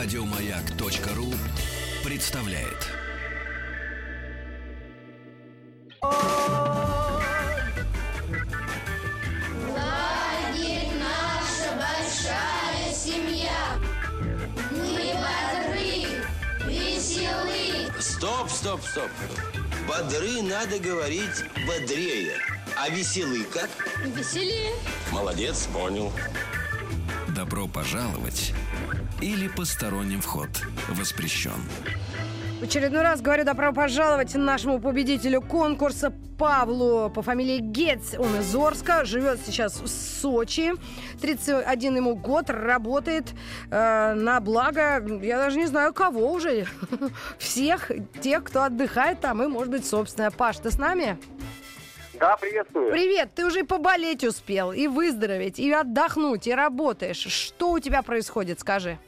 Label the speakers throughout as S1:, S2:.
S1: Радиомаяк.ру представляет.
S2: Лагерь наша большая семья. Мы бодры, веселы.
S3: Стоп, стоп, стоп. Бодры надо говорить бодрее. А веселый как?
S2: Веселее.
S3: Молодец, понял.
S1: Добро пожаловать или посторонним вход воспрещен.
S4: В очередной раз говорю добро пожаловать нашему победителю конкурса Павлу по фамилии Гец. Он из Орска, живет сейчас в Сочи. 31 ему год, работает э, на благо, я даже не знаю кого уже, всех тех, кто отдыхает там, и, может быть, собственно. Паш, ты с нами?
S5: Да, приветствую.
S4: Привет, ты уже поболеть успел, и выздороветь, и отдохнуть, и работаешь. Что у тебя происходит, скажи?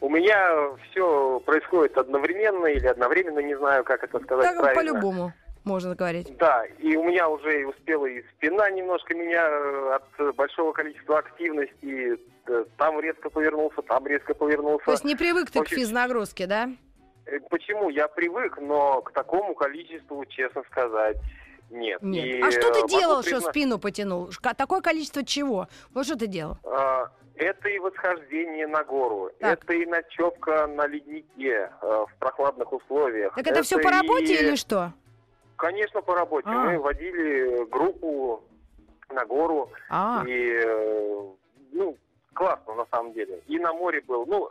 S5: У меня все происходит одновременно или одновременно, не знаю, как это сказать
S4: Так,
S5: правильно.
S4: по-любому можно говорить.
S5: Да, и у меня уже успела и спина немножко меня э, от большого количества активности. э, Там резко повернулся, там резко повернулся.
S4: То есть не привык ты к
S5: Очень-
S4: физнагрузке, да?
S5: Э, Почему? Я привык, но к такому количеству, честно сказать, нет.
S4: Нет.
S5: И,
S4: а что
S5: э,
S4: ты
S5: могу
S4: делал, что
S5: призна-
S4: спину потянул? Такое количество чего? Вот что ты делал?
S5: А, Это и восхождение на гору,
S4: Так.
S5: это и ночевка на леднике э, в прохладных условиях.
S4: Так это, все по работе
S5: и-
S4: или что?
S5: Конечно, по работе.
S4: А.
S5: Мы водили группу на гору.
S4: А,
S5: И, э, ну, классно на самом деле. И на море был. Ну,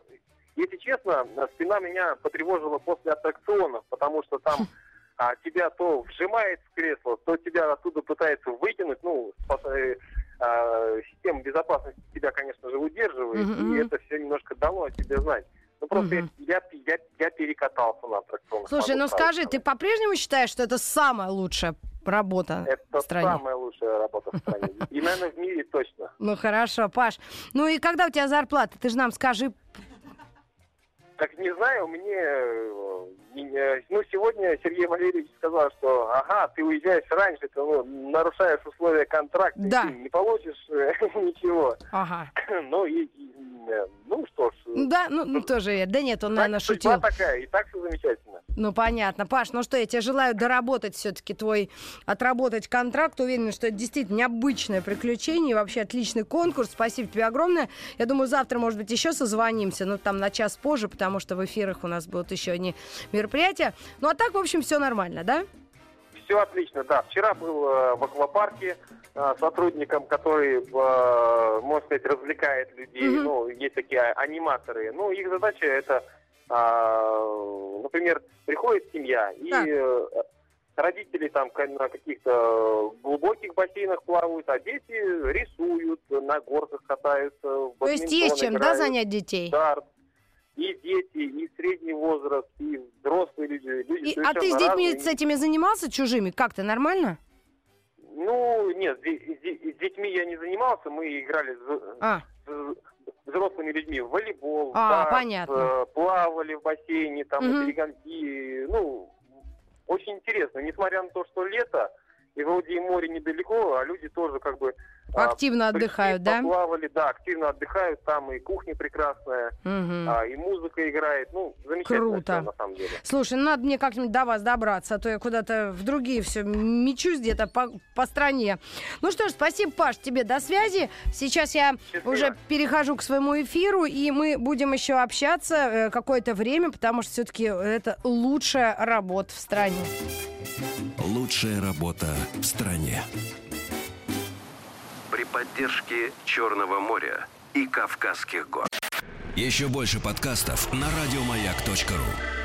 S5: если честно, спина меня потревожила после аттракционов, потому что там а, тебя то вжимает в кресло, то тебя оттуда пытается вытянуть. Ну, э, а, система безопасности тебя, конечно же, удерживает.
S4: Мгм.
S5: И это все немножко дало о себе знать. Ну, просто
S4: Мгм.
S5: я, я, я перекатался на аттракционах.
S4: слушай, ну скажи,
S5: сказать.
S4: ты по-прежнему считаешь, что это самая лучшая работа
S5: Это
S4: в стране?
S5: самая лучшая работа в стране. И, наверное, в мире точно.
S4: Ну хорошо, Паш. Ну и когда у тебя зарплата? Ты же нам скажи.
S5: Так не знаю, мне... э, э, Ну, сегодня Сергей Валерьевич сказал, что ага, ты уезжаешь раньше, ты ну, нарушаешь условия контракта,
S4: Да.
S5: ты не получишь э, ничего.
S4: Ага.
S5: Ну, и, и, ну что ж,
S4: Да, ну, ну, тоже, да нет, он,
S5: так
S4: наверное, шутил.
S5: такая, и так все замечательно.
S4: Ну, понятно. Паш, ну что, я тебе желаю доработать все-таки твой, отработать контракт. Уверена, что это действительно необычное приключение и вообще отличный конкурс. Спасибо тебе огромное. Я думаю, завтра, может быть, еще созвонимся, ну, там на час позже, потому что в эфирах у нас будут еще одни мероприятия. Ну, а так, в общем, все нормально, да?
S5: Все отлично, да. Вчера был э, в аквапарке э, сотрудником, который, э, можно сказать, развлекает людей.
S4: Мгм.
S5: Ну, есть такие аниматоры. Ну, их задача это, а, например, приходит семья и
S4: Так.
S5: э, родители там на каких-то глубоких бассейнах плавают, а дети рисуют, на горках катаются, в
S4: То есть есть чем, да,
S5: играют,
S4: занять детей?
S5: дарт. И дети, и средний возраст, и взрослые люди. люди
S4: И- а ты с детьми
S5: разные.
S4: с этими занимался чужими? Как ты, нормально?
S5: Ну, нет, с, с с детьми я не занимался, мы играли с,
S4: А,
S5: взрослыми людьми в волейбол,
S4: А, понятно.
S5: э, плавали в бассейне, там, на перегонки. Ну, очень интересно, несмотря на то, что лето, и вроде и море недалеко, а люди тоже как бы... а,
S4: активно отдыхают, да?
S5: Поплавали, да, активно отдыхают, там и кухня прекрасная,
S4: Мгм.
S5: а, и музыка играет, ну, замечательно
S4: Круто.
S5: всё, на самом деле.
S4: Слушай, ну надо мне как-нибудь до вас добраться, а то я куда-то в другие все мечусь где-то по, по стране. Ну что ж, спасибо, Паш, тебе до связи. Сейчас я
S5: Счастливо.
S4: уже перехожу к своему эфиру, и мы будем еще общаться э, какое-то время, потому что все-таки это лучшая работа в стране.
S1: Лучшая работа в стране.
S6: При поддержке Черного моря и Кавказских гор.
S1: Еще больше подкастов на радиомаяк.ру.